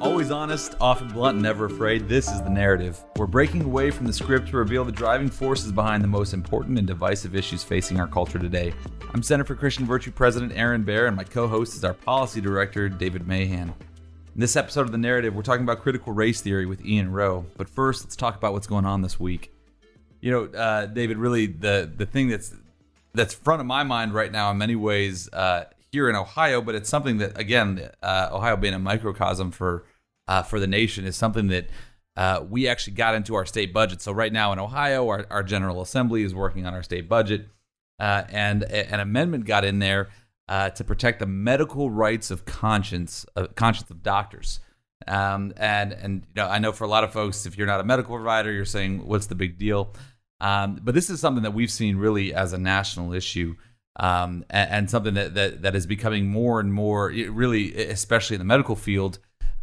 Always honest, often blunt, never afraid, this is The Narrative. We're breaking away from the script to reveal the driving forces behind the most important and divisive issues facing our culture today. I'm Center for Christian Virtue President Aaron Baer, and my co host is our Policy Director, David Mahan. In this episode of The Narrative, we're talking about critical race theory with Ian Rowe. But first, let's talk about what's going on this week. You know, uh, David, really the, the thing that's that's front of my mind right now in many ways uh, here in Ohio, but it's something that, again, uh, Ohio being a microcosm for uh, for the nation is something that uh, we actually got into our state budget. So right now in Ohio, our, our General Assembly is working on our state budget, uh, and a, an amendment got in there uh, to protect the medical rights of conscience, conscience of doctors. Um, and and you know, I know for a lot of folks, if you're not a medical provider, you're saying, "What's the big deal?" Um, but this is something that we've seen really as a national issue. Um, and, and, something that, that that is becoming more and more, really, especially in the medical field,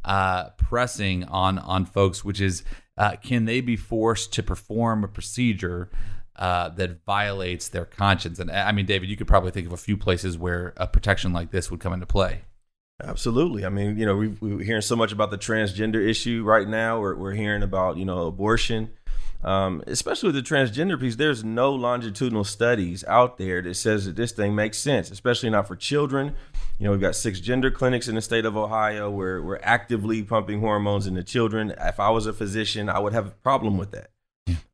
uh, pressing on on folks, which is uh, can they be forced to perform a procedure uh, that violates their conscience? And I mean, David, you could probably think of a few places where a protection like this would come into play. Absolutely. I mean, you know, we, we're hearing so much about the transgender issue right now. We're, we're hearing about, you know, abortion. Um, especially with the transgender piece, there's no longitudinal studies out there that says that this thing makes sense, especially not for children. You know, we've got six gender clinics in the state of Ohio where we're actively pumping hormones into children. If I was a physician, I would have a problem with that.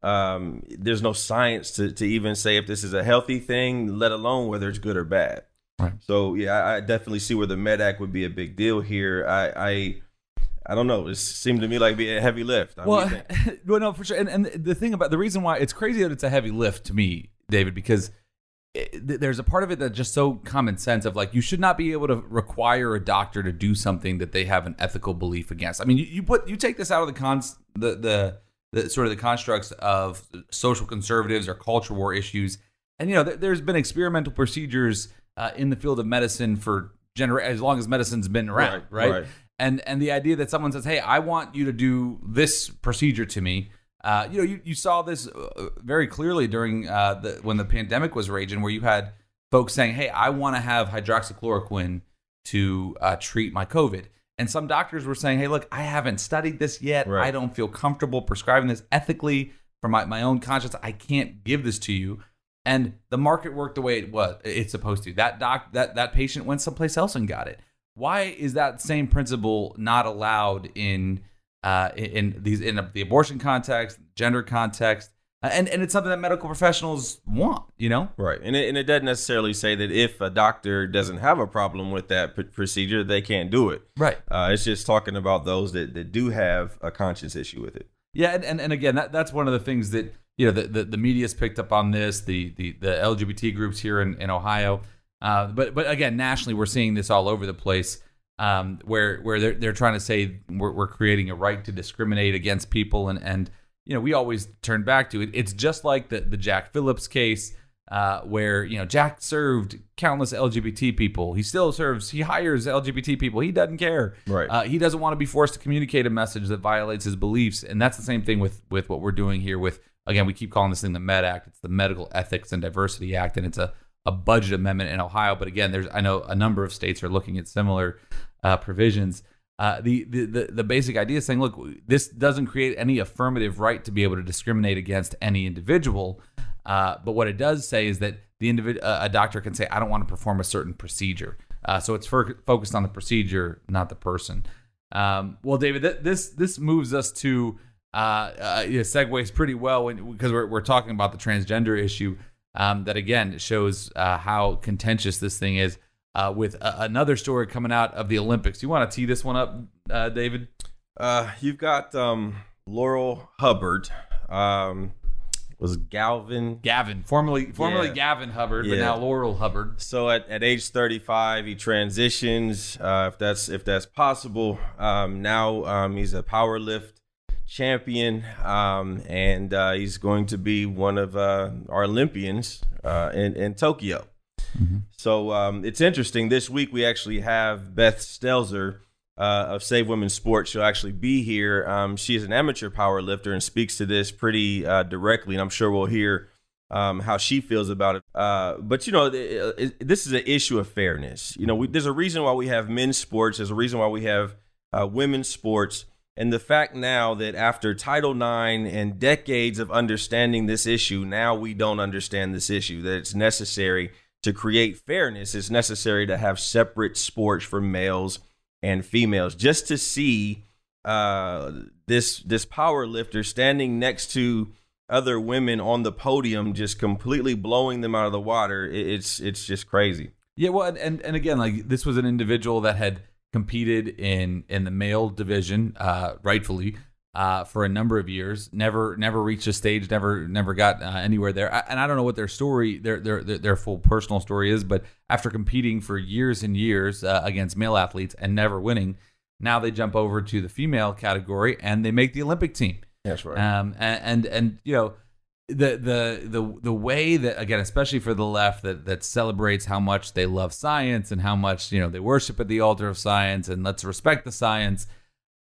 Um, there's no science to, to even say if this is a healthy thing, let alone whether it's good or bad. Right. So yeah, I, I definitely see where the Med would be a big deal here. I, I I don't know. It seemed to me like be a heavy lift. well, well, no, for sure. And, and the thing about the reason why it's crazy that it's a heavy lift to me, David, because it, there's a part of it that's just so common sense of like you should not be able to require a doctor to do something that they have an ethical belief against. I mean, you, you put you take this out of the cons the, the the sort of the constructs of social conservatives or culture war issues, and you know there, has been experimental procedures uh, in the field of medicine for gener- as long as medicine's been around, right? right? right and and the idea that someone says, "Hey, I want you to do this procedure to me." Uh, you know, you, you saw this uh, very clearly during uh, the when the pandemic was raging, where you had folks saying, "Hey, I want to have hydroxychloroquine to uh, treat my COVID," and some doctors were saying, "Hey, look, I haven't studied this yet. Right. I don't feel comfortable prescribing this ethically for my, my own conscience. I can't give this to you." And the market worked the way it was it's supposed to. That doc that that patient went someplace else and got it. Why is that same principle not allowed in uh, in these in the abortion context, gender context, uh, and and it's something that medical professionals want, you know? Right, and it, and it doesn't necessarily say that if a doctor doesn't have a problem with that p- procedure, they can't do it. Right. Uh, it's just talking about those that, that do have a conscience issue with it. Yeah, and, and, and again, that, that's one of the things that you know the, the, the media's picked up on this. The the the LGBT groups here in, in Ohio uh, but but again, nationally, we're seeing this all over the place, um, where where they're they're trying to say we're, we're creating a right to discriminate against people, and and you know we always turn back to it. It's just like the the Jack Phillips case. Uh, where you know Jack served countless LGBT people. He still serves. He hires LGBT people. He doesn't care. Right. Uh, he doesn't want to be forced to communicate a message that violates his beliefs. And that's the same thing with with what we're doing here. With again, we keep calling this thing the Med Act. It's the Medical Ethics and Diversity Act, and it's a a budget amendment in Ohio, but again, there's I know a number of states are looking at similar uh, provisions. Uh, the, the, the the basic idea is saying, look, this doesn't create any affirmative right to be able to discriminate against any individual, uh, but what it does say is that the individ- uh, a doctor can say, I don't want to perform a certain procedure. Uh, so it's for- focused on the procedure, not the person. Um, well, David, th- this this moves us to uh, segues pretty well because we're we're talking about the transgender issue um, that again shows how contentious this thing is. Uh, with a- another story coming out of the Olympics, you want to tee this one up, uh, David? Uh, you've got um, Laurel Hubbard. Um, was Galvin Gavin, formerly formerly yeah. Gavin Hubbard, yeah. but now Laurel Hubbard. So at, at age 35, he transitions, uh, if that's if that's possible. Um, now um, he's a power lift champion, um, and uh, he's going to be one of uh, our Olympians uh, in, in Tokyo. Mm-hmm. So um, it's interesting. This week we actually have Beth Stelzer uh, of Save Women's Sports. She'll actually be here. Um, she is an amateur power lifter and speaks to this pretty uh, directly, and I'm sure we'll hear. Um, how she feels about it. Uh, but you know, it, it, this is an issue of fairness. You know, we, there's a reason why we have men's sports. There's a reason why we have uh, women's sports. And the fact now that after Title IX and decades of understanding this issue, now we don't understand this issue, that it's necessary to create fairness, it's necessary to have separate sports for males and females. Just to see uh, this this power lifter standing next to other women on the podium, just completely blowing them out of the water, it's it's just crazy. Yeah, well, and and again, like this was an individual that had competed in in the male division, uh, rightfully, uh, for a number of years. Never never reached a stage. Never never got uh, anywhere there. I, and I don't know what their story, their, their their full personal story is, but after competing for years and years uh, against male athletes and never winning, now they jump over to the female category and they make the Olympic team. That's right. Um, and, and and you know the the the the way that again, especially for the left, that that celebrates how much they love science and how much you know they worship at the altar of science and let's respect the science.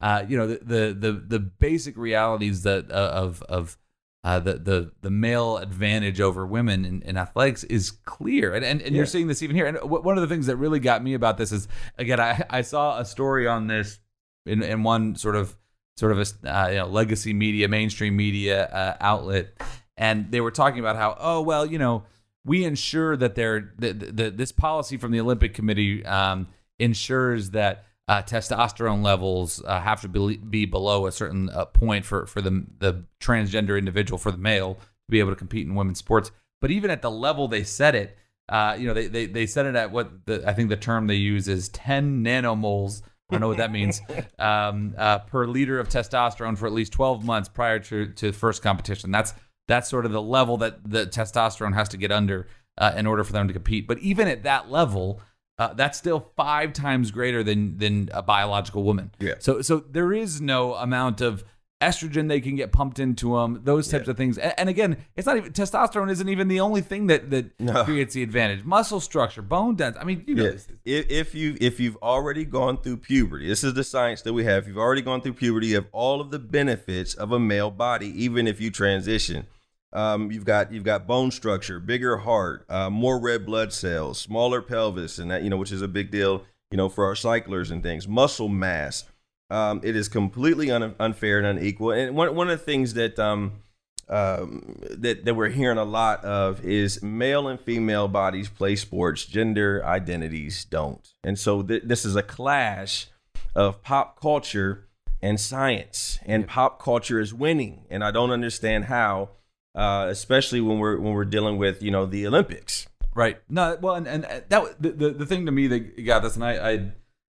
Uh, you know the, the the the basic realities that uh, of of uh, the the the male advantage over women in, in athletics is clear, and and, and yeah. you're seeing this even here. And w- one of the things that really got me about this is again, I I saw a story on this in in one sort of sort of a uh, you know, legacy media, mainstream media uh, outlet, and they were talking about how oh well you know we ensure that there the, the, this policy from the Olympic Committee um, ensures that uh, testosterone levels uh, have to be, be, below a certain uh, point for for the the transgender individual for the male to be able to compete in women's sports. But even at the level they set it, uh, you know, they, they they set it at what the, I think the term they use is 10 nanomoles. I don't know what that means. Um, uh, per liter of testosterone for at least 12 months prior to to first competition. That's that's sort of the level that the testosterone has to get under uh, in order for them to compete. But even at that level, uh, that's still five times greater than than a biological woman. Yeah. So so there is no amount of estrogen they can get pumped into them, those types yeah. of things. And, and, again, it's not even testosterone isn't even the only thing that that no. creates the advantage. Muscle structure, bone density. I mean, you know, if, if you if you've already gone through puberty, this is the science that we have. If you've already gone through puberty, you have all of the benefits of a male body, even if you transition. Um, you've got you've got bone structure, bigger heart, uh, more red blood cells, smaller pelvis, and that you know which is a big deal, you know, for our cyclers and things. Muscle mass. Um, it is completely un- unfair and unequal. And one one of the things that um, um, that that we're hearing a lot of is male and female bodies play sports, gender identities don't. And so th- this is a clash of pop culture and science, and pop culture is winning. And I don't understand how uh, especially when we're when we're dealing with you know the Olympics. Right. No. Well, and and that the the, the thing to me that got this, and I, I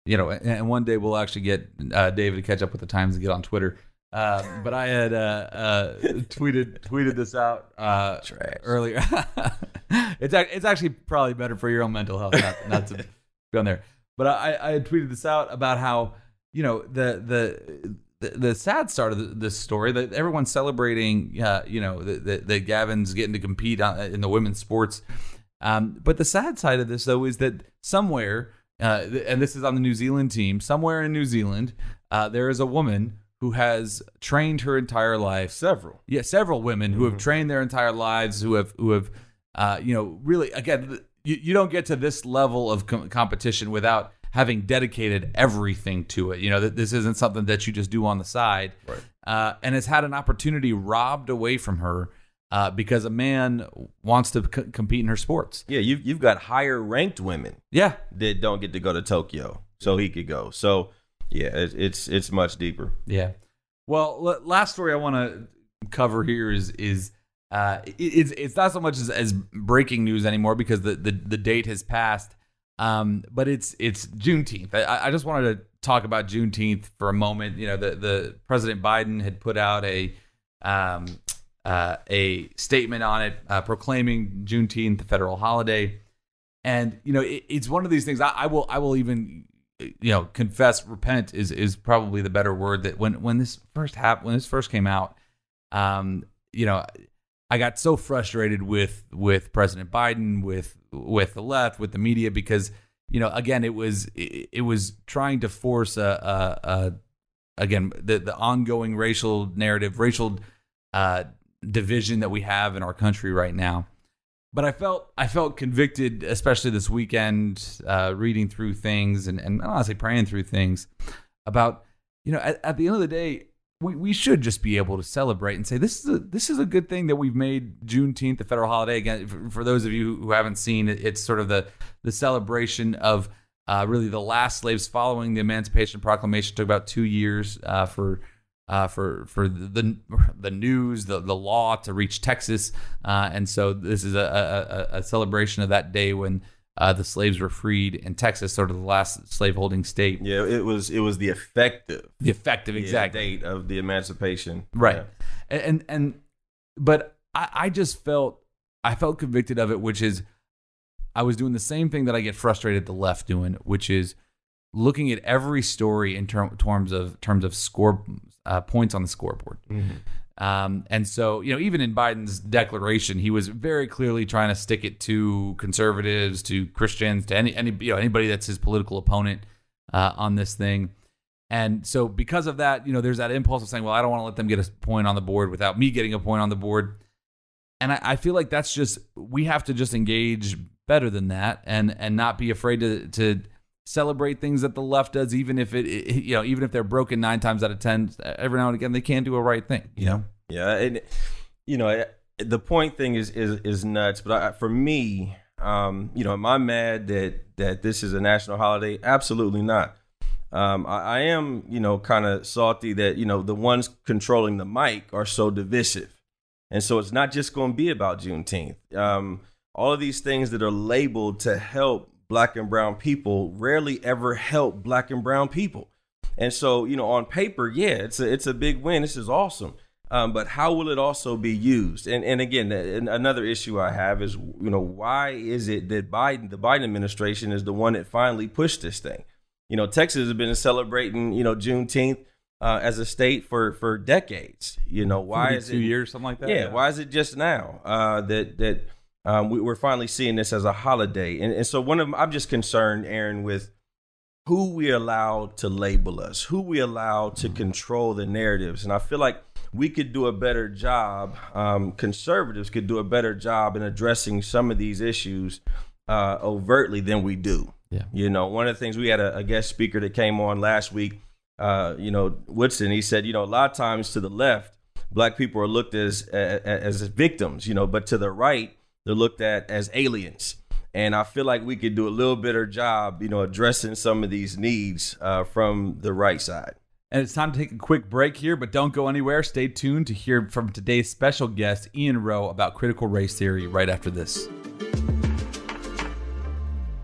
you know, and one day we'll actually get uh, David to catch up with the times and get on Twitter. Uh, but I had uh, uh, tweeted tweeted this out uh, earlier. it's it's actually probably better for your own mental health not, not to be on there. But I, I had tweeted this out about how you know the the the, the sad start of this story that everyone's celebrating, uh, you know, that, that Gavin's getting to compete in the women's sports. Um, but the sad side of this, though, is that somewhere, uh, and this is on the New Zealand team, somewhere in New Zealand, uh, there is a woman who has trained her entire life. Several, yeah, several women who have mm-hmm. trained their entire lives, who have who have, uh, you know, really again, you, you don't get to this level of com- competition without having dedicated everything to it. You know, that this isn't something that you just do on the side. Right. Uh, and has had an opportunity robbed away from her uh, because a man wants to c- compete in her sports. Yeah, you've, you've got higher ranked women. Yeah. That don't get to go to Tokyo. So he could go. So, yeah, it, it's it's much deeper. Yeah. Well, l- last story I want to cover here is is uh, it, it's it's not so much as, as breaking news anymore because the, the, the date has passed. Um, but it's it's Juneteenth. I, I just wanted to talk about Juneteenth for a moment. You know, the the President Biden had put out a um, uh, a statement on it uh, proclaiming Juneteenth the federal holiday, and you know it, it's one of these things. I, I, will I will even you know confess repent is is probably the better word that when when this first happened when this first came out, um, you know I got so frustrated with with President Biden, with with the left, with the media, because you know, again, it was it, it was trying to force a, a, a, again the the ongoing racial narrative, racial uh, division that we have in our country right now. But I felt I felt convicted, especially this weekend, uh, reading through things and and honestly praying through things about you know at, at the end of the day we, we should just be able to celebrate and say this is a this is a good thing that we've made Juneteenth the federal holiday again. For, for those of you who haven't seen it, it's sort of the the celebration of uh, really the last slaves following the Emancipation Proclamation. It took about two years uh, for uh, for for the the news, the the law to reach Texas, uh, and so this is a, a, a celebration of that day when uh, the slaves were freed in Texas, sort of the last slaveholding state. Yeah, it was it was the effective the effective exact yeah, date of the emancipation, right? Yeah. And, and and but I, I just felt I felt convicted of it, which is I was doing the same thing that I get frustrated at the left doing, which is looking at every story in term, terms of terms of score uh, points on the scoreboard. Mm-hmm. Um, and so, you know, even in Biden's declaration, he was very clearly trying to stick it to conservatives, to Christians, to any, any you know anybody that's his political opponent uh, on this thing. And so, because of that, you know, there's that impulse of saying, "Well, I don't want to let them get a point on the board without me getting a point on the board." And I, I feel like that's just we have to just engage better than that, and and not be afraid to to celebrate things that the left does, even if it, it, you know, even if they're broken nine times out of ten. Every now and again, they can do a right thing. You know. Yeah, and you know, the point thing is is is nuts. But I, for me, um, you know, am I mad that that this is a national holiday? Absolutely not. Um, I, I am, you know, kind of salty that you know the ones controlling the mic are so divisive, and so it's not just going to be about Juneteenth. Um, all of these things that are labeled to help black and brown people rarely ever help black and brown people. And so, you know, on paper, yeah, it's a it's a big win. This is awesome. Um, but how will it also be used? And and again, another issue I have is, you know, why is it that Biden, the Biden administration, is the one that finally pushed this thing? You know, Texas has been celebrating, you know, Juneteenth uh, as a state for for decades. You know, why is two it two years, something like that? Yeah, yeah, why is it just now uh, that that um, we, are finally seeing this as a holiday. And, and so one of I'm just concerned, Aaron, with who we allow to label us, who we allow to control the narratives. And I feel like we could do a better job. Um, conservatives could do a better job in addressing some of these issues uh, overtly than we do. Yeah. You know, one of the things we had a, a guest speaker that came on last week. Uh, you know, Woodson. He said, you know, a lot of times to the left, black people are looked as as, as victims. You know, but to the right, they're looked at as aliens. And I feel like we could do a little better job, you know, addressing some of these needs uh, from the right side. And it's time to take a quick break here, but don't go anywhere. Stay tuned to hear from today's special guest, Ian Rowe, about critical race theory right after this.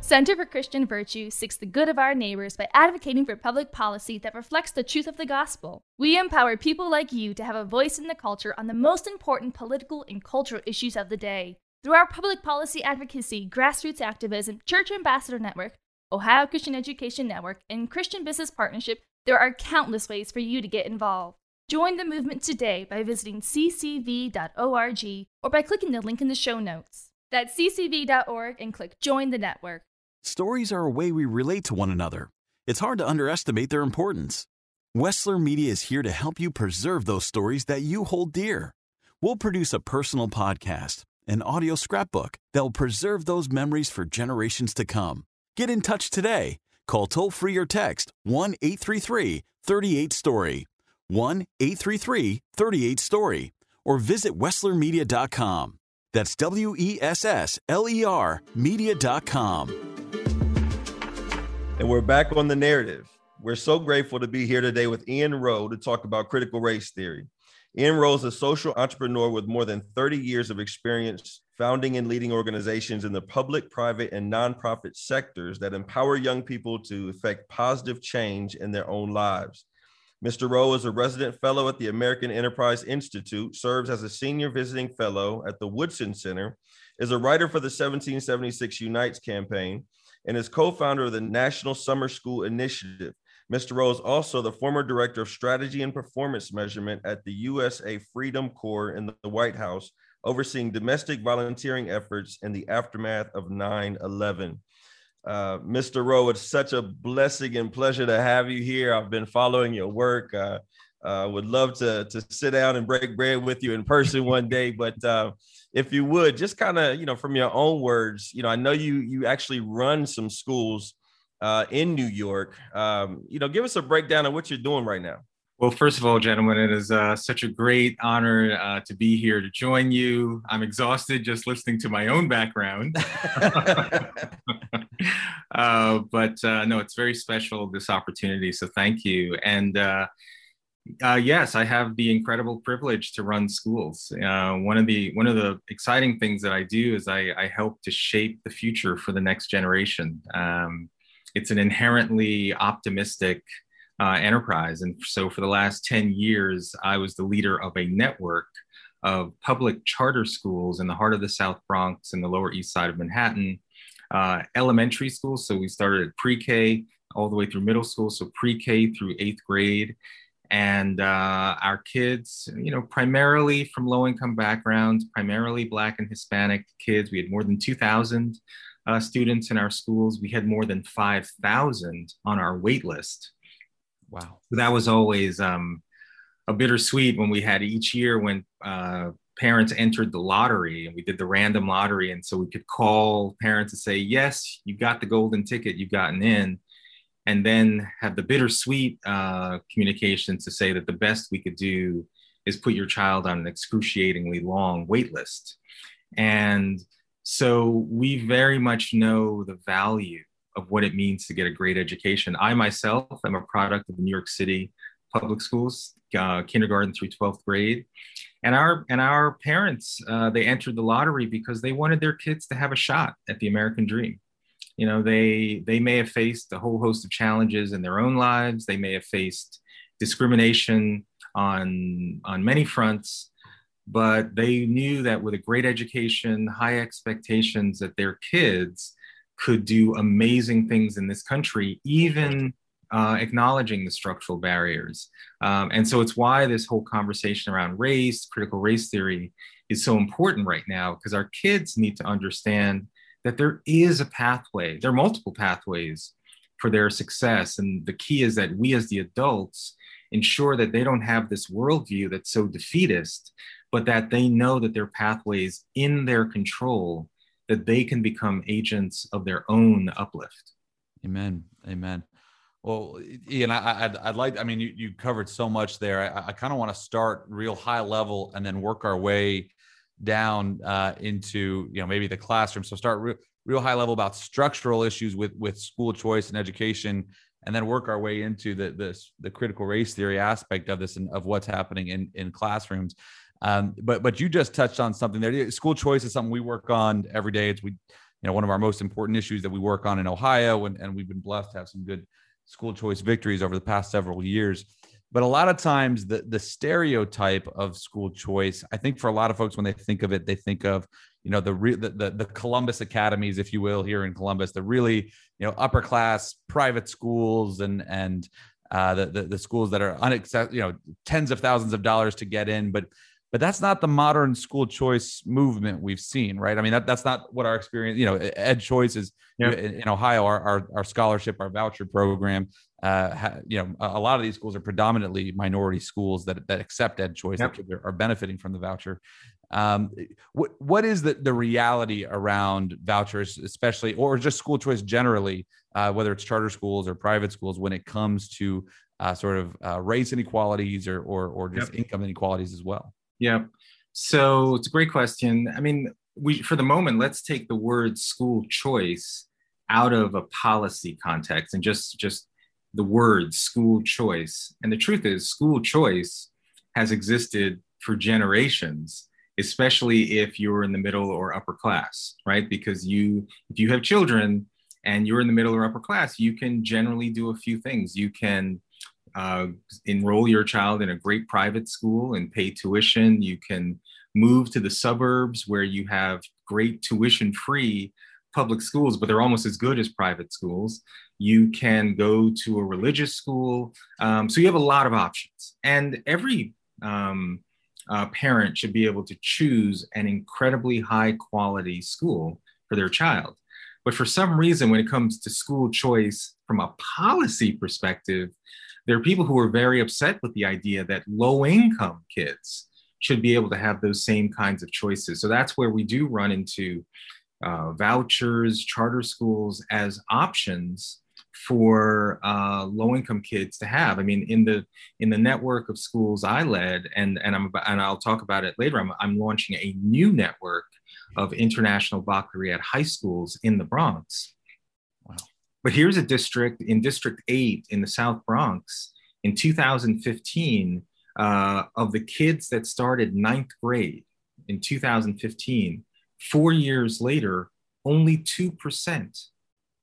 Center for Christian Virtue seeks the good of our neighbors by advocating for public policy that reflects the truth of the gospel. We empower people like you to have a voice in the culture on the most important political and cultural issues of the day. Through our public policy advocacy, grassroots activism, Church Ambassador Network, Ohio Christian Education Network, and Christian Business Partnership, there are countless ways for you to get involved. Join the movement today by visiting ccv.org or by clicking the link in the show notes. That's ccv.org and click Join the Network. Stories are a way we relate to one another. It's hard to underestimate their importance. Wessler Media is here to help you preserve those stories that you hold dear. We'll produce a personal podcast an audio scrapbook that will preserve those memories for generations to come. Get in touch today. Call toll free or text 1 833 38 Story. 1 833 38 Story. Or visit WesslerMedia.com. That's W E S S L E R Media.com. And we're back on the narrative. We're so grateful to be here today with Ian Rowe to talk about critical race theory. Ian Rowe is a social entrepreneur with more than 30 years of experience founding and leading organizations in the public, private, and nonprofit sectors that empower young people to effect positive change in their own lives. Mr. Rowe is a resident fellow at the American Enterprise Institute, serves as a senior visiting fellow at the Woodson Center, is a writer for the 1776 Unites campaign, and is co founder of the National Summer School Initiative, Mr. Rowe is also the former director of strategy and performance measurement at the USA Freedom Corps in the White House, overseeing domestic volunteering efforts in the aftermath of 9 11. Uh, Mr. Rowe, it's such a blessing and pleasure to have you here. I've been following your work. Uh, uh, would love to to sit down and break bread with you in person one day. But uh, if you would, just kind of you know from your own words, you know, I know you you actually run some schools uh, in New York. Um, you know, give us a breakdown of what you're doing right now. Well, first of all, gentlemen, it is uh, such a great honor uh, to be here to join you. I'm exhausted just listening to my own background. uh, but uh, no, it's very special, this opportunity. So thank you. And uh, uh, yes, I have the incredible privilege to run schools. one of the one of the exciting things that I do is I, I help to shape the future for the next generation. Um, it's an inherently optimistic uh, enterprise. And so for the last 10 years, I was the leader of a network of public charter schools in the heart of the South Bronx and the Lower East Side of Manhattan, uh, elementary schools. So we started at pre K all the way through middle school, so pre K through eighth grade. And uh, our kids, you know, primarily from low income backgrounds, primarily Black and Hispanic kids. We had more than 2,000 uh, students in our schools. We had more than 5,000 on our wait list. Wow. So that was always um, a bittersweet when we had each year when uh, parents entered the lottery and we did the random lottery. And so we could call parents and say, yes, you got the golden ticket, you've gotten in. And then have the bittersweet uh, communication to say that the best we could do is put your child on an excruciatingly long wait list. And so we very much know the value of what it means to get a great education. I myself am a product of the New York City public schools, uh, kindergarten through 12th grade. And our, and our parents, uh, they entered the lottery because they wanted their kids to have a shot at the American dream. You know, they, they may have faced a whole host of challenges in their own lives. They may have faced discrimination on, on many fronts, but they knew that with a great education, high expectations that their kids could do amazing things in this country, even uh, acknowledging the structural barriers. Um, and so it's why this whole conversation around race, critical race theory, is so important right now, because our kids need to understand that there is a pathway, there are multiple pathways for their success. And the key is that we as the adults ensure that they don't have this worldview that's so defeatist, but that they know that their pathways in their control that they can become agents of their own uplift. Amen. Amen. Well, Ian, I, would I'd like, I mean, you, you covered so much there. I, I kind of want to start real high level and then work our way down uh, into, you know, maybe the classroom. So start re- real high level about structural issues with, with school choice and education, and then work our way into the, the, the critical race theory aspect of this and of what's happening in, in classrooms. Um, but but you just touched on something there. School choice is something we work on every day. It's we, you know, one of our most important issues that we work on in Ohio, and, and we've been blessed to have some good school choice victories over the past several years. But a lot of times, the the stereotype of school choice, I think for a lot of folks, when they think of it, they think of you know the re- the, the, the Columbus academies, if you will, here in Columbus, the really you know upper class private schools and and uh, the, the, the schools that are unaccessible, you know, tens of thousands of dollars to get in, but but that's not the modern school choice movement we've seen right i mean that, that's not what our experience you know EdChoice is in, in, ohio our, our, our, scholarship our voucher program uh, ha, you know a, lot of these schools are predominantly minority schools that, that accept EdChoice yep. that are benefiting from the voucher um, what, what is the, the reality around vouchers especially or just school choice generally uh, whether it's charter schools or private schools when it comes to uh, sort of uh, race inequalities or, or, or just yep. income inequalities as well yeah. So it's a great question. I mean, we for the moment, let's take the word school choice out of a policy context and just just the word school choice. And the truth is, school choice has existed for generations, especially if you're in the middle or upper class, right? Because you, if you have children and you're in the middle or upper class, you can generally do a few things. You can uh, enroll your child in a great private school and pay tuition. You can move to the suburbs where you have great tuition free public schools, but they're almost as good as private schools. You can go to a religious school. Um, so you have a lot of options. And every um, uh, parent should be able to choose an incredibly high quality school for their child. But for some reason, when it comes to school choice from a policy perspective, there are people who are very upset with the idea that low income kids should be able to have those same kinds of choices. So that's where we do run into uh, vouchers, charter schools as options for uh, low-income kids to have. I mean, in the in the network of schools I led, and and I'm about, and I'll talk about it later. I'm I'm launching a new network of international baccalaureate high schools in the Bronx. But here's a district in District Eight in the South Bronx in 2015. Uh, of the kids that started ninth grade in 2015, four years later, only 2%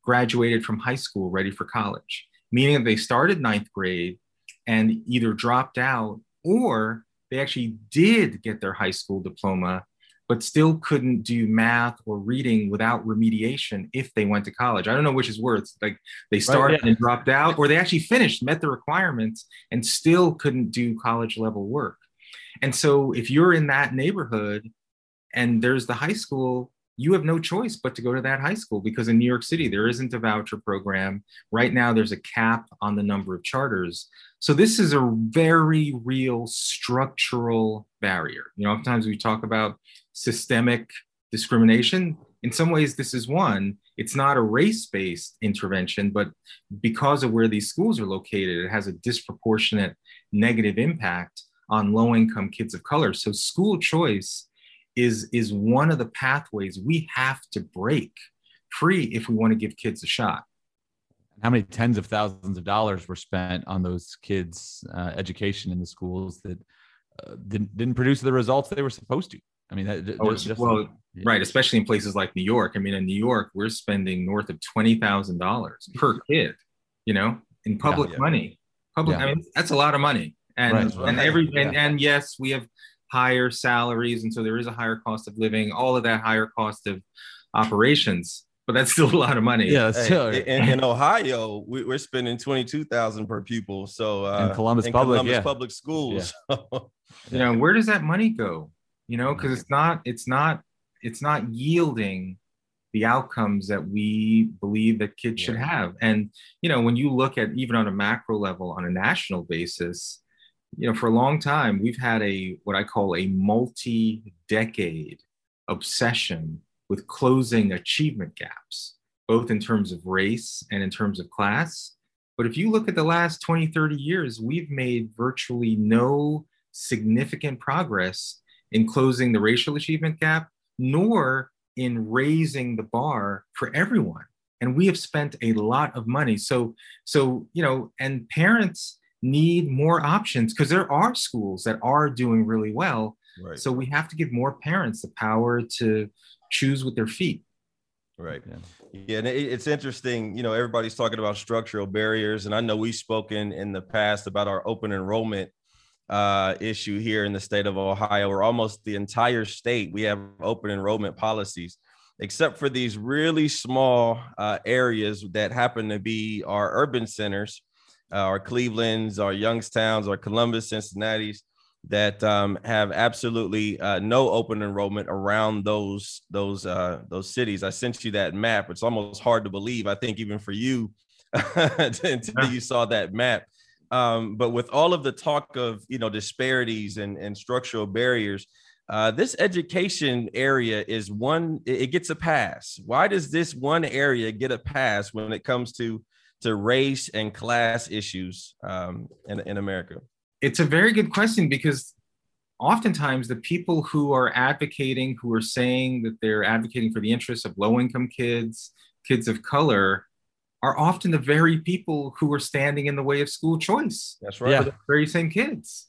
graduated from high school ready for college, meaning that they started ninth grade and either dropped out or they actually did get their high school diploma, but still couldn't do math or reading without remediation if they went to college. I don't know which is worse. Like they started right, yeah. and dropped out, or they actually finished, met the requirements, and still couldn't do college level work. And so if you're in that neighborhood and there's the high school you have no choice but to go to that high school because in New York City, there isn't a voucher program. Right now, there's a cap on the number of charters. So, this is a very real structural barrier. You know, oftentimes we talk about systemic discrimination. In some ways, this is one. It's not a race based intervention, but because of where these schools are located, it has a disproportionate negative impact on low income kids of color. So, school choice is is one of the pathways we have to break free if we want to give kids a shot how many tens of thousands of dollars were spent on those kids uh, education in the schools that uh, didn't, didn't produce the results they were supposed to i mean that, oh, just, well yeah. right especially in places like new york i mean in new york we're spending north of $20000 per kid you know in public yeah, yeah. money public i mean that's a lot of money and right. and every and, and yes we have higher salaries, and so there is a higher cost of living. All of that higher cost of operations, but that's still a lot of money. Yeah, hey, in, in, Ohio, we, are spending twenty two thousand per pupil. So uh, in Columbus in Public, Columbus yeah. Public Schools. Yeah. you know, where does that money go? You know, because it's not, it's not, it's not yielding the outcomes that we believe that kids yeah. should have. And you know, when you look at even on a macro level, on a national basis, you know, for a long time, we've had a what I call a multi-decade obsession with closing achievement gaps, both in terms of race and in terms of class. But if you look at the last 20, 30 years, we've made virtually no significant progress in closing the racial achievement gap, nor in raising the bar for everyone. And we have spent a lot of money. So, so you know, and parents need more options because there are schools that are doing really well. Right. So we have to give more parents the power to choose with their feet. Right. Yeah. yeah. And it's interesting, you know, everybody's talking about structural barriers. And I know we've spoken in the past about our open enrollment uh, issue here in the state of Ohio, or almost the entire state. We have open enrollment policies, except for these really small uh, areas that happen to be our urban centers uh, our Cleveland's, our Youngstowns, our Columbus, Cincinnati's that um, have absolutely uh, no open enrollment around those those uh, those cities. I sent you that map. It's almost hard to believe. I think even for you until you saw that map. Um, but with all of the talk of you know disparities and, and structural barriers, uh, this education area is one. It gets a pass. Why does this one area get a pass when it comes to to race and class issues um, in, in America? It's a very good question because oftentimes the people who are advocating, who are saying that they're advocating for the interests of low income kids, kids of color, are often the very people who are standing in the way of school choice. That's right. Yeah. the very same kids.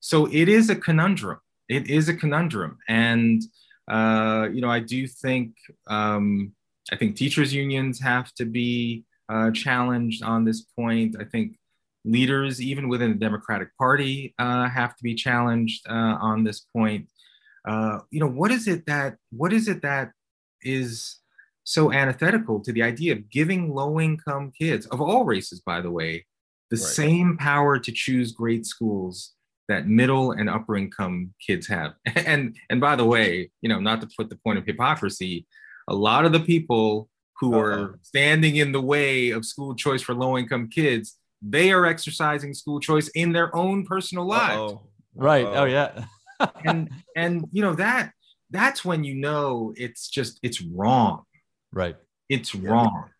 So it is a conundrum. It is a conundrum. And, uh, you know, I do think, um, I think teachers unions have to be uh, challenged on this point. I think leaders, even within the Democratic Party, uh, have to be challenged uh, on this point. Uh, you know, what is it that what is it that is so antithetical to the idea of giving low-income kids of all races, by the way, the right. same power to choose great schools that middle and upper income kids have. And and by the way, you know, not to put the point of hypocrisy, a lot of the people who Uh-oh. are standing in the way of school choice for low income kids, they are exercising school choice in their own personal lives. Uh-oh. Right. Uh-oh. Oh yeah. and and you know that that's when you know it's just it's wrong. Right. It's yeah. wrong.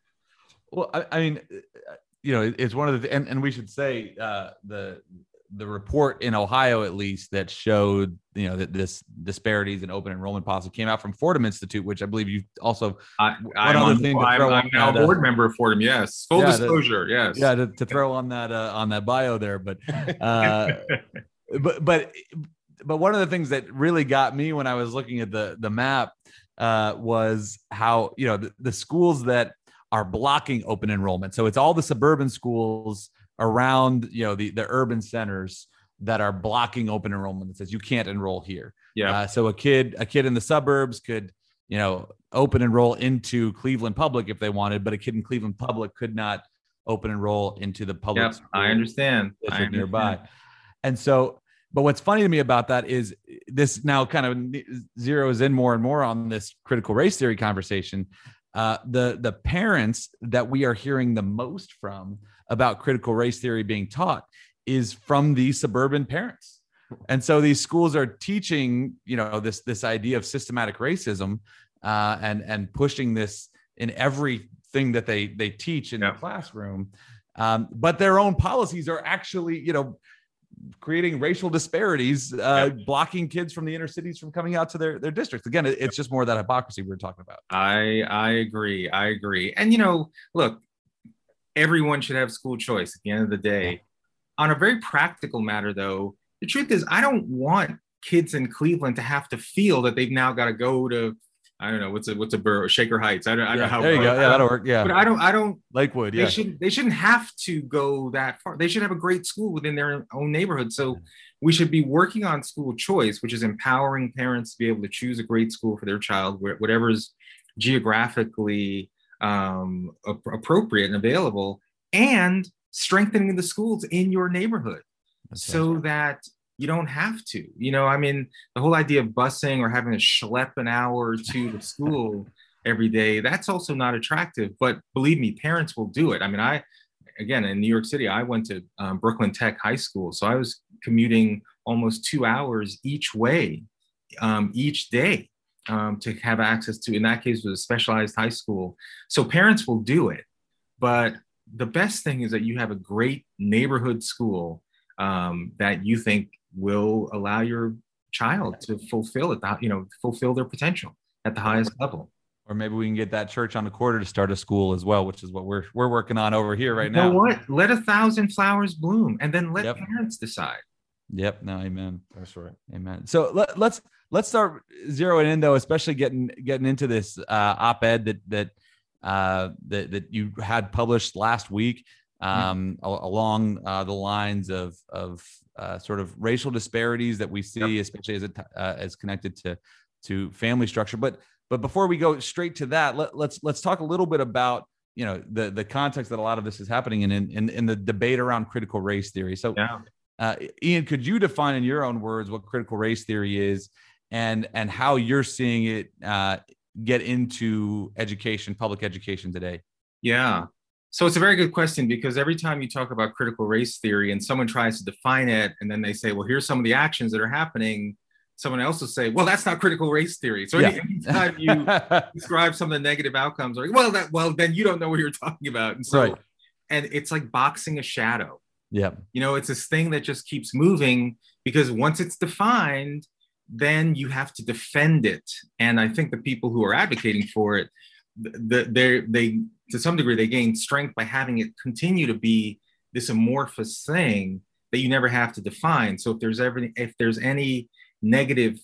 Well, I, I mean, uh, you know, it's one of the and, and we should say uh, the the report in Ohio, at least, that showed you know that this disparities in open enrollment policy came out from Fordham Institute, which I believe you also. I, I'm, on, I'm, I'm now a board uh, member of Fordham. Yes, full yeah, disclosure. To, yes. Yeah, to, to, throw on that uh, on that bio there, but uh, but but but one of the things that really got me when I was looking at the the map uh, was how you know the, the schools that are blocking open enrollment. So it's all the suburban schools around you know the the urban centers that are blocking open enrollment. That says you can't enroll here. Yeah. Uh, so a kid a kid in the suburbs could you know open enroll into Cleveland Public if they wanted, but a kid in Cleveland Public could not open enroll into the public. Yep, I understand. I understand. nearby. And so, but what's funny to me about that is this now kind of zeroes in more and more on this critical race theory conversation. Uh, the the parents that we are hearing the most from about critical race theory being taught is from these suburban parents and so these schools are teaching you know this this idea of systematic racism uh, and and pushing this in everything that they they teach in yeah. the classroom um, but their own policies are actually you know creating racial disparities uh, yeah. blocking kids from the inner cities from coming out to their their districts. Again it, it's just more of that hypocrisy we were talking about. I i agree. I agree. And you know look everyone should have school choice at the end of the day. On a very practical matter, though, the truth is, I don't want kids in Cleveland to have to feel that they've now got to go to I don't know what's a what's a borough Shaker Heights. I don't, I don't know how. There you go. Yeah, that'll work. Yeah, but I don't. I don't. Lakewood. Yeah. They should. They shouldn't have to go that far. They should have a great school within their own neighborhood. So we should be working on school choice, which is empowering parents to be able to choose a great school for their child, where whatever's geographically um, appropriate and available, and strengthening the schools in your neighborhood That's so right. that you don't have to. You know, I mean, the whole idea of busing or having to schlep an hour or two to school every day, that's also not attractive. But believe me, parents will do it. I mean, I, again, in New York City, I went to um, Brooklyn Tech High School. So I was commuting almost two hours each way um, each day um, to have access to, in that case, was a specialized high school. So parents will do it. But the best thing is that you have a great neighborhood school um, that you think will allow your child to fulfill it, you know, fulfill their potential at the highest level. Or maybe we can get that church on the quarter to start a school as well, which is what we're we're working on over here right you now. Know what? Let a thousand flowers bloom, and then let yep. parents decide. Yep. No. Amen. That's right. Amen. So let, let's let's start zeroing in though, especially getting getting into this uh, op-ed that that uh, that, that you had published last week um, mm-hmm. along uh, the lines of, of uh, sort of racial disparities that we see, yep. especially as it uh, as connected to to family structure. But but before we go straight to that, let, let's let's talk a little bit about you know the the context that a lot of this is happening in in, in the debate around critical race theory. So, yeah. uh, Ian, could you define in your own words what critical race theory is, and and how you're seeing it uh, get into education, public education today? Yeah. So it's a very good question because every time you talk about critical race theory and someone tries to define it, and then they say, well, here's some of the actions that are happening, someone else will say, well, that's not critical race theory. So yeah. anytime you describe some of the negative outcomes, or well, that well, then you don't know what you're talking about. And so, right. and it's like boxing a shadow. Yeah. You know, it's this thing that just keeps moving because once it's defined, then you have to defend it. And I think the people who are advocating for it, they they to some degree they gain strength by having it continue to be this amorphous thing that you never have to define. So if there's ever if there's any negative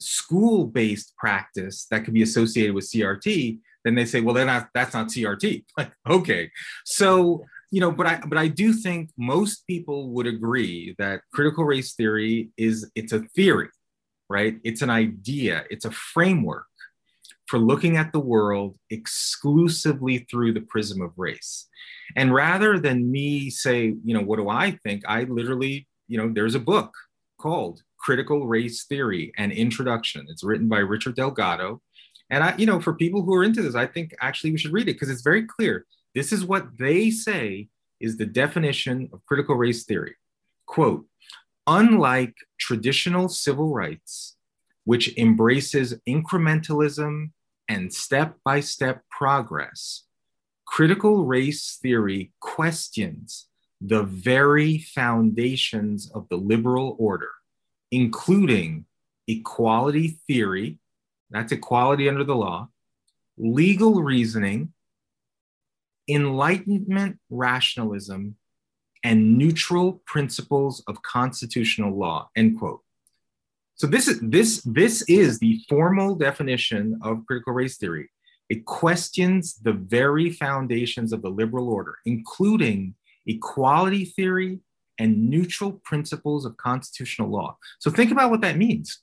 school-based practice that could be associated with CRT, then they say, well, then not, that's not CRT. Like, okay, so you know, but I but I do think most people would agree that critical race theory is it's a theory right? It's an idea, it's a framework for looking at the world exclusively through the prism of race. And rather than me say, you know, what do I think? I literally, you know, there's a book called Critical Race Theory and Introduction. It's written by Richard Delgado. And I, you know, for people who are into this, I think actually we should read it because it's very clear. This is what they say is the definition of critical race theory. Quote, Unlike traditional civil rights, which embraces incrementalism and step by step progress, critical race theory questions the very foundations of the liberal order, including equality theory, that's equality under the law, legal reasoning, enlightenment rationalism, and neutral principles of constitutional law, end quote. So this is this this is the formal definition of critical race theory. It questions the very foundations of the liberal order, including equality theory and neutral principles of constitutional law. So think about what that means.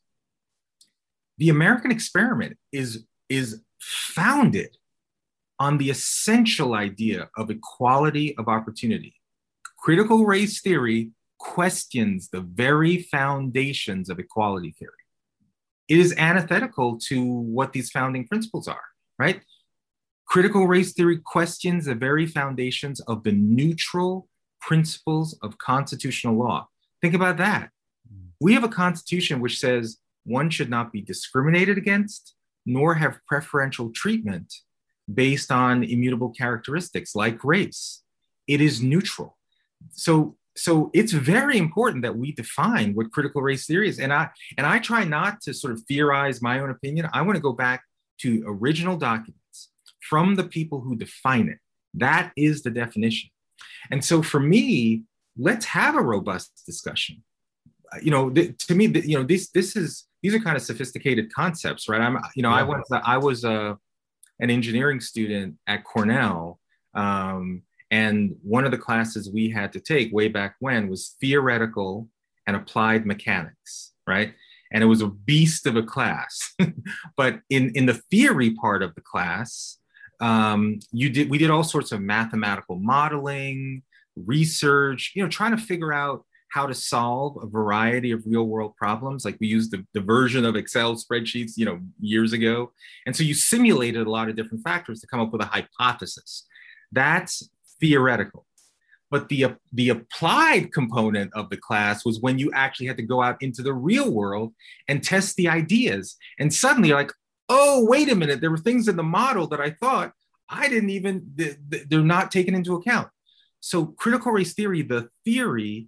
The American experiment is, is founded on the essential idea of equality of opportunity. Critical race theory questions the very foundations of equality theory. It is antithetical to what these founding principles are, right? Critical race theory questions the very foundations of the neutral principles of constitutional law. Think about that. We have a constitution which says one should not be discriminated against nor have preferential treatment based on immutable characteristics like race. It is neutral. So so it's very important that we define what critical race theory is. And i and i try not to sort of theorize my own opinion. I want to go back to original documents from the people who define it. That is the definition. And so for me let's have a robust discussion. You know th- to me th- you know this this is these are kind of sophisticated concepts right? I'm you know yeah. i was i was a an engineering student at cornell um, and one of the classes we had to take way back when was theoretical and applied mechanics, right? And it was a beast of a class. but in, in the theory part of the class, um, you did we did all sorts of mathematical modeling, research, you know, trying to figure out how to solve a variety of real world problems. Like we used the, the version of Excel spreadsheets, you know, years ago. And so you simulated a lot of different factors to come up with a hypothesis. That's theoretical. But the, the applied component of the class was when you actually had to go out into the real world and test the ideas. And suddenly you're like, oh, wait a minute, there were things in the model that I thought I didn't even, they're not taken into account. So critical race theory, the theory,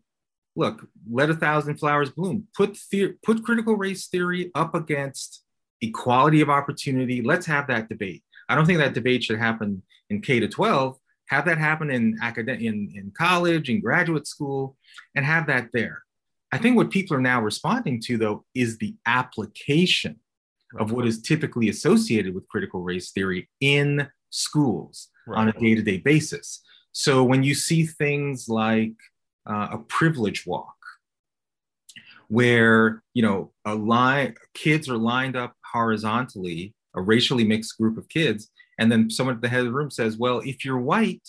look, let a thousand flowers bloom. Put theory, put critical race theory up against equality of opportunity. Let's have that debate. I don't think that debate should happen in K to 12 have that happen in academic in, in college in graduate school and have that there. I think what people are now responding to though is the application of what is typically associated with critical race theory in schools right. on a day-to-day basis. So when you see things like uh, a privilege walk where you know a line kids are lined up horizontally a racially mixed group of kids and then someone at the head of the room says, well, if you're white,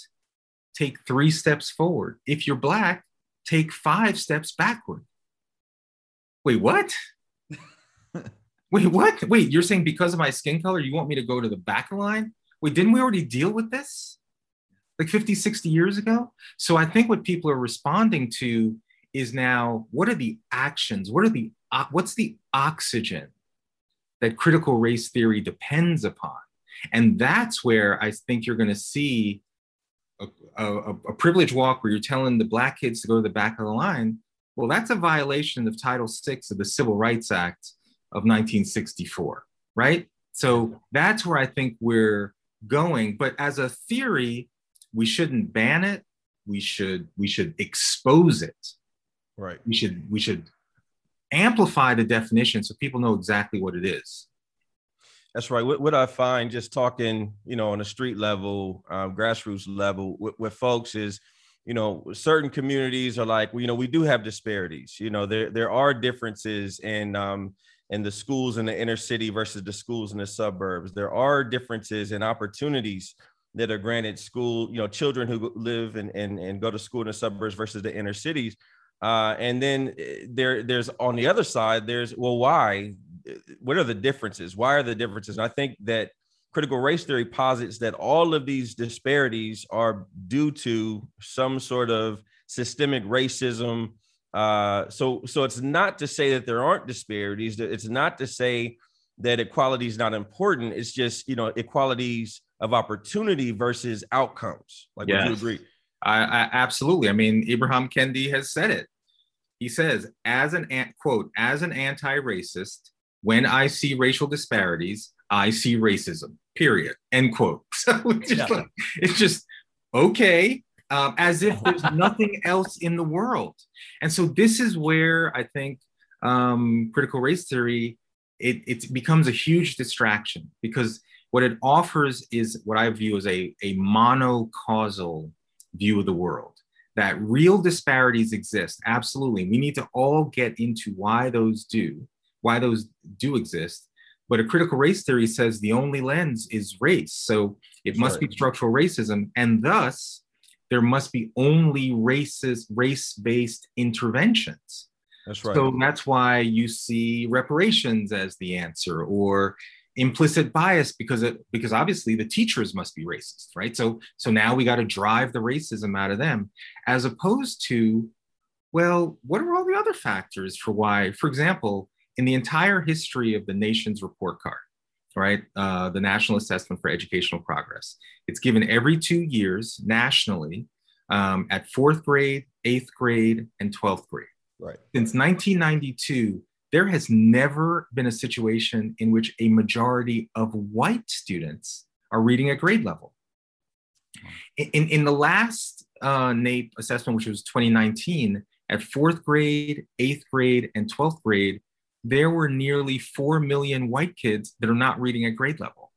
take three steps forward. If you're black, take five steps backward. Wait, what? Wait, what? Wait, you're saying because of my skin color, you want me to go to the back of the line? Wait, didn't we already deal with this like 50, 60 years ago? So I think what people are responding to is now what are the actions? What are the what's the oxygen that critical race theory depends upon? And that's where I think you're going to see a, a, a, privilege walk where you're telling the black kids to go to the back of the line. Well, that's a violation of Title VI of the Civil Rights Act of 1964, right? So that's where I think we're going. But as a theory, we shouldn't ban it. We should we should expose it. Right. We should we should amplify the definition so people know exactly what it is. That's right. What, what, I find just talking, you know, on a street level, um, grassroots level with, with, folks is, you know, certain communities are like, you know, we do have disparities. You know, there there are differences in um, in the schools in the inner city versus the schools in the suburbs. There are differences in opportunities that are granted school, you know, children who live and and, and go to school in the suburbs versus the inner cities. Uh, and then eh, there, there's on the other side, there's well, why what are the differences? Why are the differences? And I think that critical race theory posits that all of these disparities are due to some sort of systemic racism. Uh, so, so it's not to say that there aren't disparities. It's not to say that equality is not important. It's just you know equalities of opportunity versus outcomes. Like, yes. would you agree? I, I, absolutely. I mean, Ibram Kendi has said it. He says, as an quote, as an anti-racist, when I see racial disparities, I see racism. Period. End quote. So it's just, yeah. like, it's just okay, um, as if there's nothing else in the world. And so this is where I think um, critical race theory it, it becomes a huge distraction because what it offers is what I view as a, a monocausal view of the world that real disparities exist absolutely we need to all get into why those do why those do exist. But a critical race theory says the only lens is race. So it must be structural racism and thus there must be only racist race-based interventions. That's right. so that's why you see reparations as the answer or implicit bias because it because obviously the teachers must be racist right? So so now we got to drive the racism out of them as opposed to well what are all the other factors for why for example in the entire history of the nation's report card right? Uh, the national assessment for educational progress. It's given every two years nationally um, at fourth grade eighth grade and 12th grade. Right. Since 1992 there has never been a situation in which a majority of white students are reading at grade level. In, in the last uh, NAEP assessment, which was 2019, at fourth grade, eighth grade, and 12th grade, there were nearly 4 million white kids that are not reading at grade level.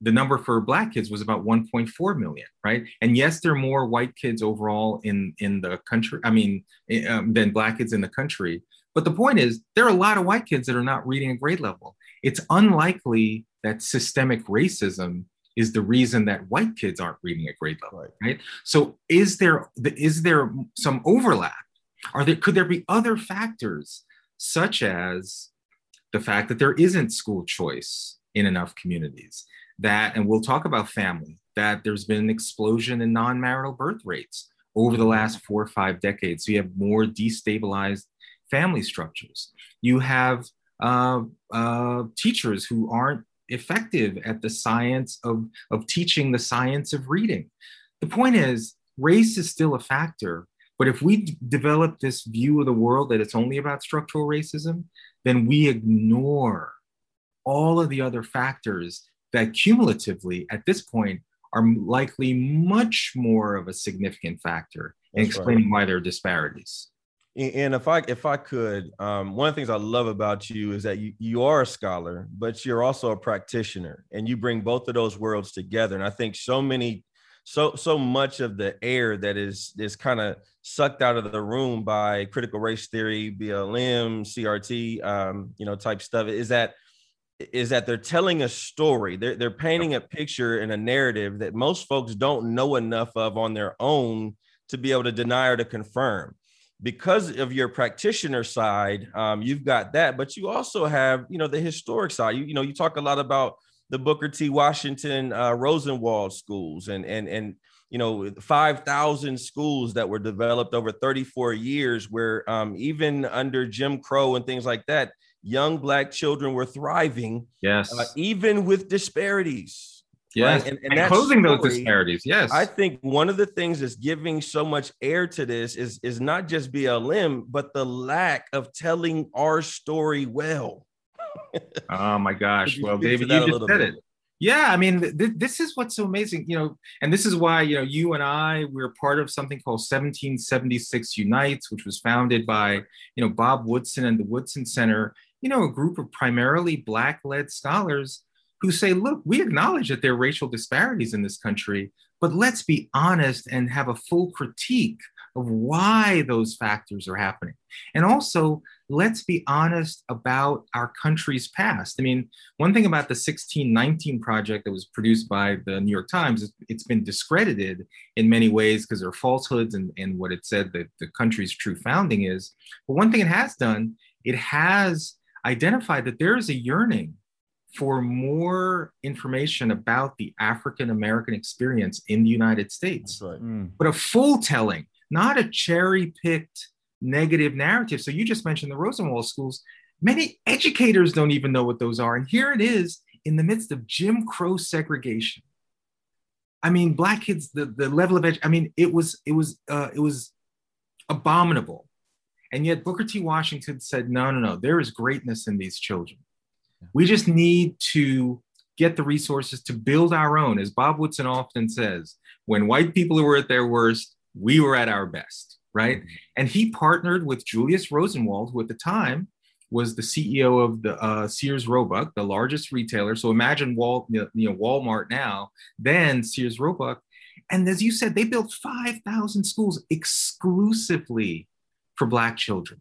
The number for black kids was about 1.4 million, right? And yes, there are more white kids overall in, in the country, I mean, um, than black kids in the country. But the point is, there are a lot of white kids that are not reading at grade level. It's unlikely that systemic racism is the reason that white kids aren't reading at grade level, right? right? So is there is there some overlap? Are there could there be other factors such as the fact that there isn't school choice in enough communities? That and we'll talk about family. That there's been an explosion in non-marital birth rates over the last four or five decades. So you have more destabilized family structures. You have uh, uh, teachers who aren't effective at the science of, of teaching the science of reading. The point is, race is still a factor, but if we d- develop this view of the world that it's only about structural racism, then we ignore all of the other factors that cumulatively at this point are likely much more of a significant factor in explaining right. why there are disparities. And if I if I could, um, one of the things I love about you is that you you are a scholar, but you're also a practitioner, and you bring both of those worlds together. And I think so many, so so much of the air that is is kind of sucked out of the room by critical race theory, BLM, CRT, um, you know, type stuff is that is that they're telling a story. They're they're painting a picture and a narrative that most folks don't know enough of on their own to be able to deny or to confirm because of your practitioner side, um, you've got that, but you also have, you know, the historic side. You, you know, you talk a lot about the Booker T. Washington uh, Rosenwald schools and and and you know 5,000 schools that were developed over 34 years, where um, even under Jim Crow and things like that, young black children were thriving. Yes, uh, even with disparities. Yes, right? and, and, and closing story, those disparities. Yes, I think one of the things that's giving so much air to this is is not just BLM, but the lack of telling our story well. Oh my gosh! Well, David, you just said bit? it. Yeah, I mean, th- this is what's so amazing, you know, and this is why you know you and I we're part of something called 1776 Unites, which was founded by you know Bob Woodson and the Woodson Center. You know, a group of primarily Black-led scholars who say, look, we acknowledge that there are racial disparities in this country, but let's be honest and have a full critique of why those factors are happening. And also, let's be honest about our country's past. I mean, one thing about the 1619 project that was produced by the New York Times, it's been discredited in many ways because there are falsehoods and, and what it said that the country's true founding is. But one thing it has done, it has identified that there is a yearning for more information about the African American experience in the United States, right. mm. but a full telling, not a cherry picked negative narrative. So you just mentioned the Rosenwald schools. Many educators don't even know what those are. And here it is in the midst of Jim Crow segregation, I mean, black kids, the, the level of ed, I mean, it was, it was, uh, it was abominable. And yet Booker T. Washington said, no, no, no, there is greatness in these children. We just need to get the resources to build our own. As Bob Woodson often says, when white people were at their worst, we were at our best, right? Mm-hmm. And he partnered with Julius Rosenwald, who at the time was the CEO of the uh, Sears Roebuck, the largest retailer. So imagine Wal, you know, Walmart now, then Sears Roebuck. And as you said, they built 5,000 schools exclusively for Black children.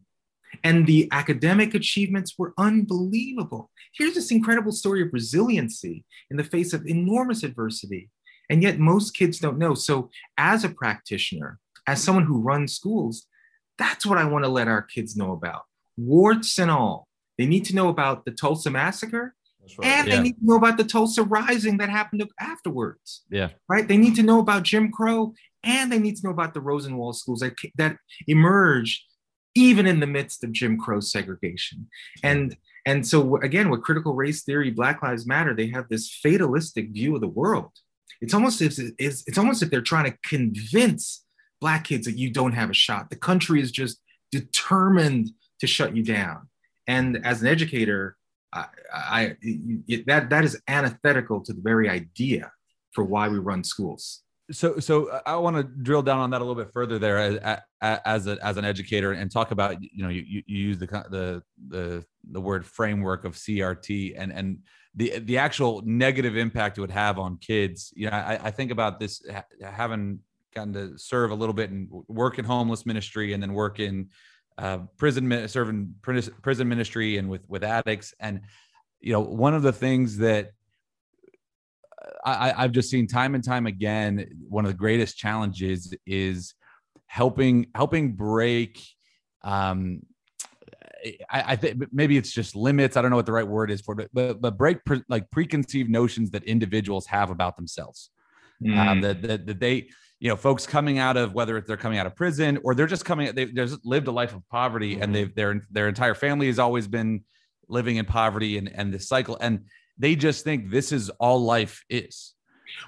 And the academic achievements were unbelievable. Here's this incredible story of resiliency in the face of enormous adversity. And yet, most kids don't know. So, as a practitioner, as someone who runs schools, that's what I want to let our kids know about warts and all. They need to know about the Tulsa massacre. Right. And yeah. they need to know about the Tulsa Rising that happened afterwards. Yeah. Right. They need to know about Jim Crow and they need to know about the Rosenwald schools that, that emerged even in the midst of Jim Crow segregation. And and so again, with critical race theory, Black Lives Matter, they have this fatalistic view of the world. It's almost as it's, it's almost if they're trying to convince black kids that you don't have a shot. The country is just determined to shut you down. And as an educator, I, I it, that that is antithetical to the very idea for why we run schools. So, so I want to drill down on that a little bit further there as, as a, as an educator and talk about you know you, you use the the the the word framework of CRT and and the the actual negative impact it would have on kids. You know, I, I think about this having gotten to serve a little bit and work in homeless ministry and then work in uh, prison serving prison ministry and with with addicts and you know one of the things that I, I've just seen time and time again one of the greatest challenges is helping helping break um I, I think maybe it's just limits. I don't know what the right word is for it, but but break pre, like preconceived notions that individuals have about themselves. Um, mm. Um, that, that that they you know folks coming out of whether they're coming out of prison or they're just coming they've just lived a life of poverty mm-hmm. and they've their their entire family has always been living in poverty and and this cycle. And they just think this is all life is.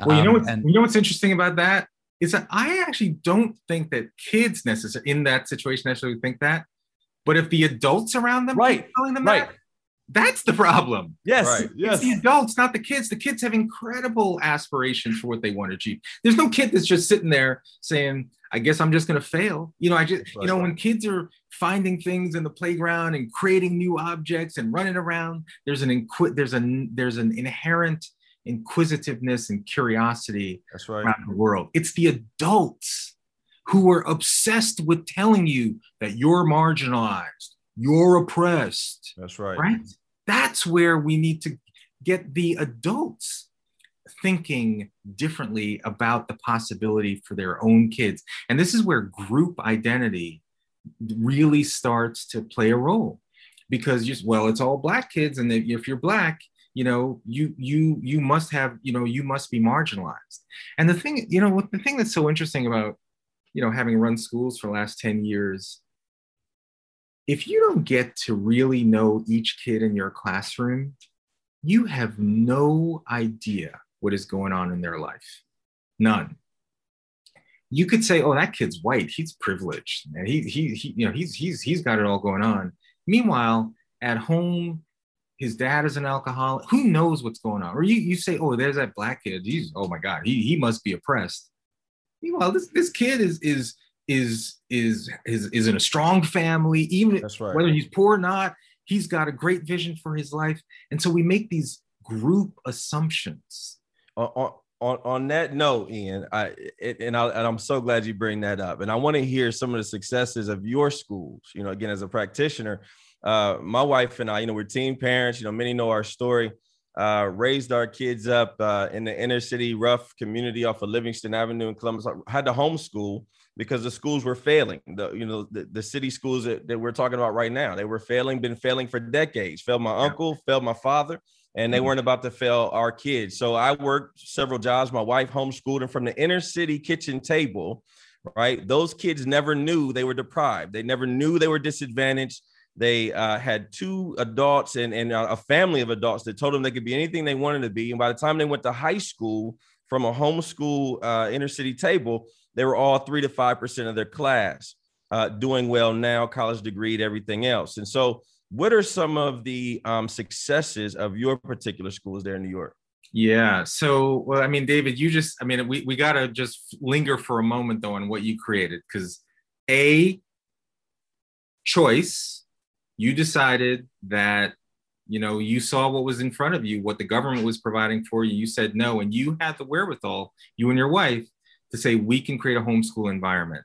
Well you know um, what's, and, you know what's interesting about that is that i actually don't think that kids necessarily in that situation necessarily think that but if the adults around them right. telling them right. that, that's the problem. Yes. Right. Yes. It's the adults, not the kids. The kids have incredible aspirations for what they want to achieve. There's no kid that's just sitting there saying, I guess I'm just going to fail. You know, I just, you know, when kids are finding things in the playground and creating new objects and running around, there's an inqu- there's an there's an inherent inquisitiveness and curiosity that's right. around the world. It's the adults who are obsessed with telling you that you're marginalized, you're oppressed. That's right. Right? That's where we need to get the adults thinking differently about the possibility for their own kids. And this is where group identity really starts to play a role because just well it's all black kids and if you're black you know you you you must have you know you must be marginalized and the thing you know what the thing that's so interesting about you know having run schools for the last 10 years if you don't get to really know each kid in your classroom, you have no idea what is going on in their life. None. You could say, "Oh, that kid's white. He's privileged, and he, he, he, you know, he's he's he's got it all going on." Meanwhile, at home, his dad is an alcoholic. Who knows what's going on? Or you you say, "Oh, there's that black kid. He's oh my god, he he must be oppressed." Meanwhile, this this kid is is is is is is in a strong family, even right. whether he's poor or not. He's got a great vision for his life, and so we make these group assumptions. On, on, on that note, Ian, I it, and, I and I'm so glad you bring that up, and I want to hear some of the successes of your schools. You know, again, as a practitioner, uh, my wife and I, you know, we're teen parents. You know, many know our story. Uh, raised our kids up uh, in the inner city rough community off of Livingston Avenue in Columbus. I had to homeschool because the schools were failing. The you know the, the city schools that, that we're talking about right now, they were failing, been failing for decades. Failed my yeah. uncle, failed my father, and they mm-hmm. weren't about to fail our kids. So I worked several jobs. My wife homeschooled and from the inner city kitchen table. Right, those kids never knew they were deprived. They never knew they were disadvantaged. They uh, had two adults and, and a family of adults that told them they could be anything they wanted to be. And by the time they went to high school, from a homeschool uh, inner city table, they were all three to five percent of their class uh, doing well now, college degree, everything else. And so, what are some of the um, successes of your particular schools there in New York? Yeah. So, well, I mean, David, you just, I mean, we, we got to just linger for a moment though on what you created because A, choice, you decided that, you know, you saw what was in front of you, what the government was providing for you. You said no, and you had the wherewithal, you and your wife, to say, we can create a homeschool environment.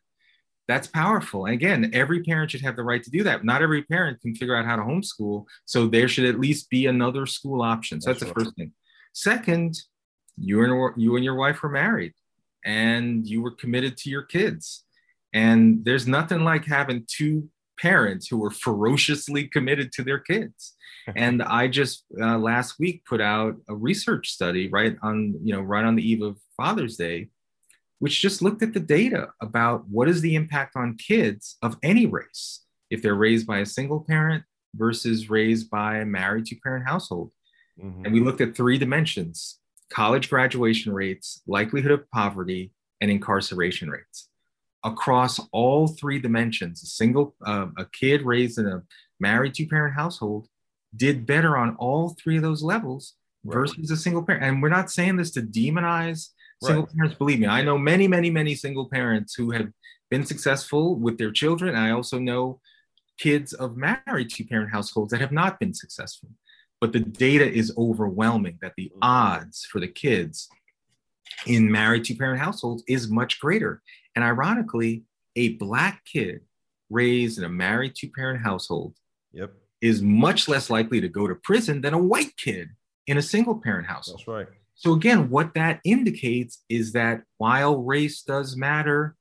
That's powerful. And again, every parent should have the right to do that. Not every parent can figure out how to homeschool. So there should at least be another school option. So that's, that's the first thing. Second, you and you and your wife were married and you were committed to your kids. And there's nothing like having two parents who were ferociously committed to their kids. and I just uh, last week put out a research study right on, you know, right on the eve of Father's Day, which just looked at the data about what is the impact on kids of any race if they're raised by a single parent versus raised by a married two parent household. Mm-hmm. And we looked at three dimensions college graduation rates, likelihood of poverty, and incarceration rates. Across all three dimensions, a single uh, a kid raised in a married two parent household did better on all three of those levels right. versus a single parent. And we're not saying this to demonize single right. parents. Believe me, I know many, many, many single parents who have been successful with their children. I also know kids of married two parent households that have not been successful but the data is overwhelming that the mm-hmm. odds for the kids in married two parent households is much greater. And ironically, a black kid raised in a married two parent household yep. is much less likely to go to prison than a white kid in a single parent household. That's right. So, again, what that indicates is that while race does matter,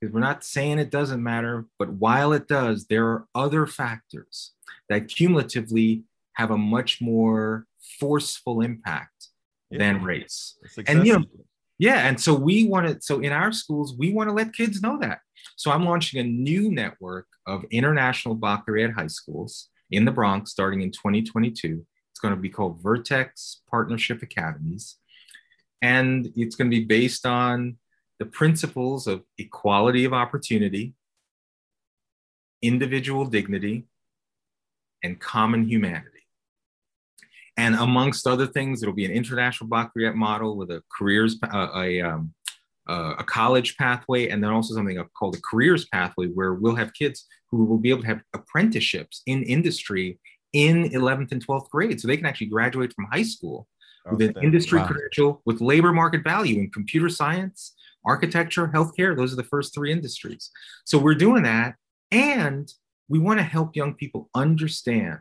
because we're not saying it doesn't matter, but while it does, there are other factors that cumulatively have a much more forceful impact yeah. than race. And you know, yeah, and so we want to. So in our schools, we want to let kids know that. So I'm launching a new network of international baccalaureate high schools in the Bronx starting in 2022. It's going to be called Vertex Partnership Academies, and it's going to be based on the principles of equality of opportunity, individual dignity, and common humanity. And amongst other things, it'll be an international baccalaureate model with a careers, uh, a, um, uh, a college pathway, and then also something called a careers pathway, where we'll have kids who will be able to have apprenticeships in industry in 11th and 12th grade. So they can actually graduate from high school with an industry wow. credential with labor market value in computer science, architecture, healthcare. Those are the first three industries. So we're doing that. And we want to help young people understand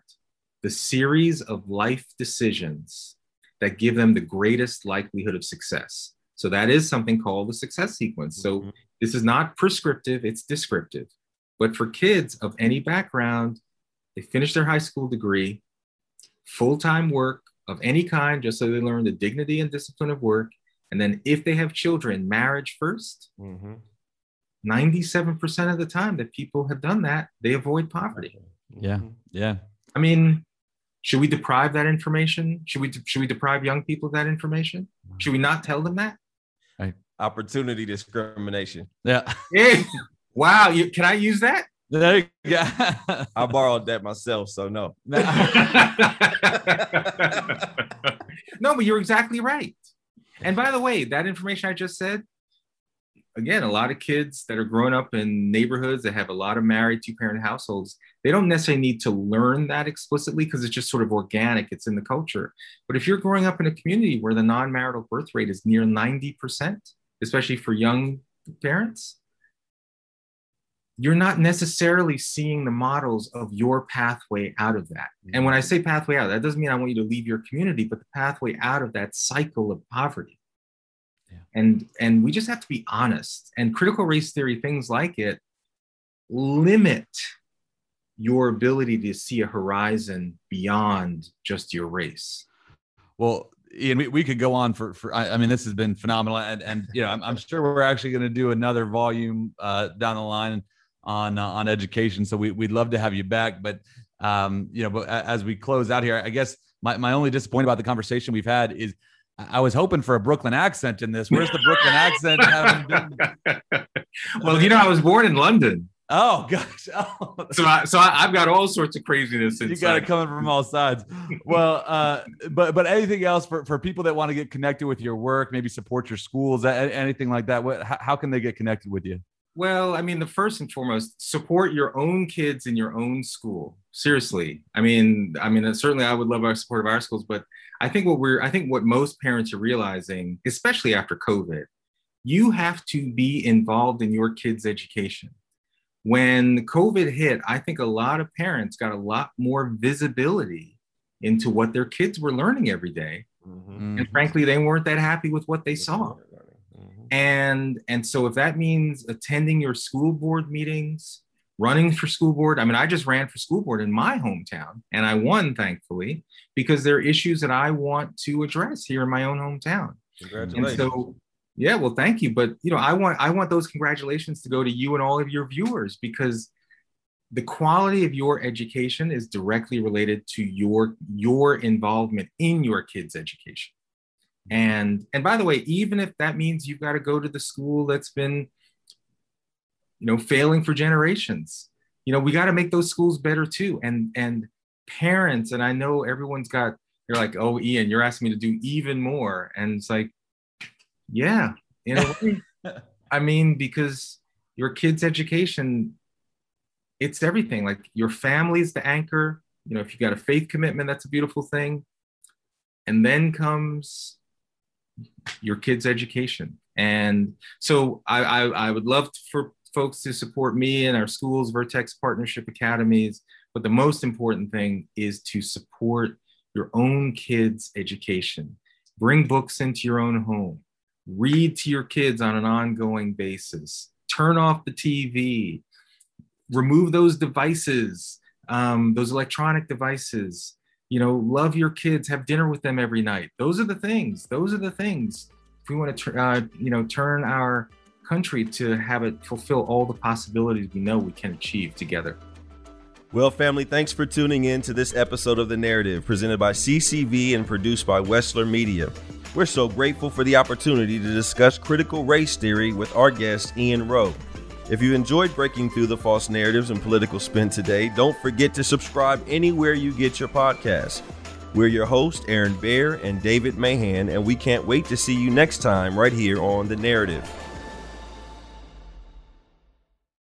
the series of life decisions that give them the greatest likelihood of success. So that is something called the success sequence. So mm-hmm. this is not prescriptive, it's descriptive. But for kids of any background, they finish their high school degree, full time work of any kind, just so they learn the dignity and discipline of work. And then if they have children, marriage 1st mm-hmm. 97% of the time that people have done that, they avoid poverty. Yeah. Yeah. I mean, should we deprive that information? Should we should we deprive young people of that information? Should we not tell them that? Right. Opportunity discrimination. Yeah. yeah. Wow. You, can I use that? There you go. I borrowed that myself, so no. no, but you're exactly right. And by the way, that information I just said, again, a lot of kids that are growing up in neighborhoods that have a lot of married two parent households, they don't necessarily need to learn that explicitly because it's just sort of organic, it's in the culture. But if you're growing up in a community where the non marital birth rate is near 90%, especially for young parents, you're not necessarily seeing the models of your pathway out of that. And when I say pathway out, that doesn't mean I want you to leave your community, but the pathway out of that cycle of poverty. Yeah. And and we just have to be honest. And critical race theory, things like it, limit your ability to see a horizon beyond just your race. Well, Ian, we, we could go on for, for I, I mean, this has been phenomenal. And, and you know, I'm, I'm sure we're actually going to do another volume uh, down the line on, uh, on education. So we, we'd love to have you back. But, um, you know, but as we close out here, I guess my, my only disappointment about the conversation we've had is I was hoping for a Brooklyn accent in this. Where's the Brooklyn accent? well, you know, I was born in London. Oh gosh! Oh. So, I, so I, have got all sorts of craziness. Inside. You got it coming from all sides. well, uh, but but anything else for, for people that want to get connected with your work, maybe support your schools, anything like that? What how, how can they get connected with you? Well, I mean, the first and foremost, support your own kids in your own school. Seriously, I mean, I mean, certainly, I would love our support of our schools, but I think what we're, I think what most parents are realizing, especially after COVID, you have to be involved in your kids' education when COVID hit, I think a lot of parents got a lot more visibility into what their kids were learning every day. Mm-hmm. And frankly, they weren't that happy with what they saw. And, and so if that means attending your school board meetings, running for school board, I mean, I just ran for school board in my hometown and I won, thankfully, because there are issues that I want to address here in my own hometown. Congratulations. And so yeah, well, thank you. But you know, I want I want those congratulations to go to you and all of your viewers because the quality of your education is directly related to your your involvement in your kids' education. And and by the way, even if that means you've got to go to the school that's been you know failing for generations, you know, we got to make those schools better too. And and parents, and I know everyone's got you're like, oh, Ian, you're asking me to do even more. And it's like, yeah, in a way. I mean, because your kid's education, it's everything. Like your family's the anchor. You know, if you've got a faith commitment, that's a beautiful thing. And then comes your kid's education. And so I, I, I would love for folks to support me and our schools, Vertex Partnership Academies. But the most important thing is to support your own kids' education. Bring books into your own home read to your kids on an ongoing basis, turn off the TV, remove those devices, um, those electronic devices. You know, love your kids, have dinner with them every night. Those are the things. Those are the things. If we want to, uh, you know, turn our country to have it fulfill all the possibilities we know we can achieve together. Well, family, thanks for tuning in to this episode of The Narrative presented by CCV and produced by Wessler Media. We're so grateful for the opportunity to discuss critical race theory with our guest, Ian Rowe. If you enjoyed breaking through the false narratives and political spin today, don't forget to subscribe anywhere you get your podcasts. We're your hosts, Aaron Baer and David Mahan, and we can't wait to see you next time right here on The Narrative.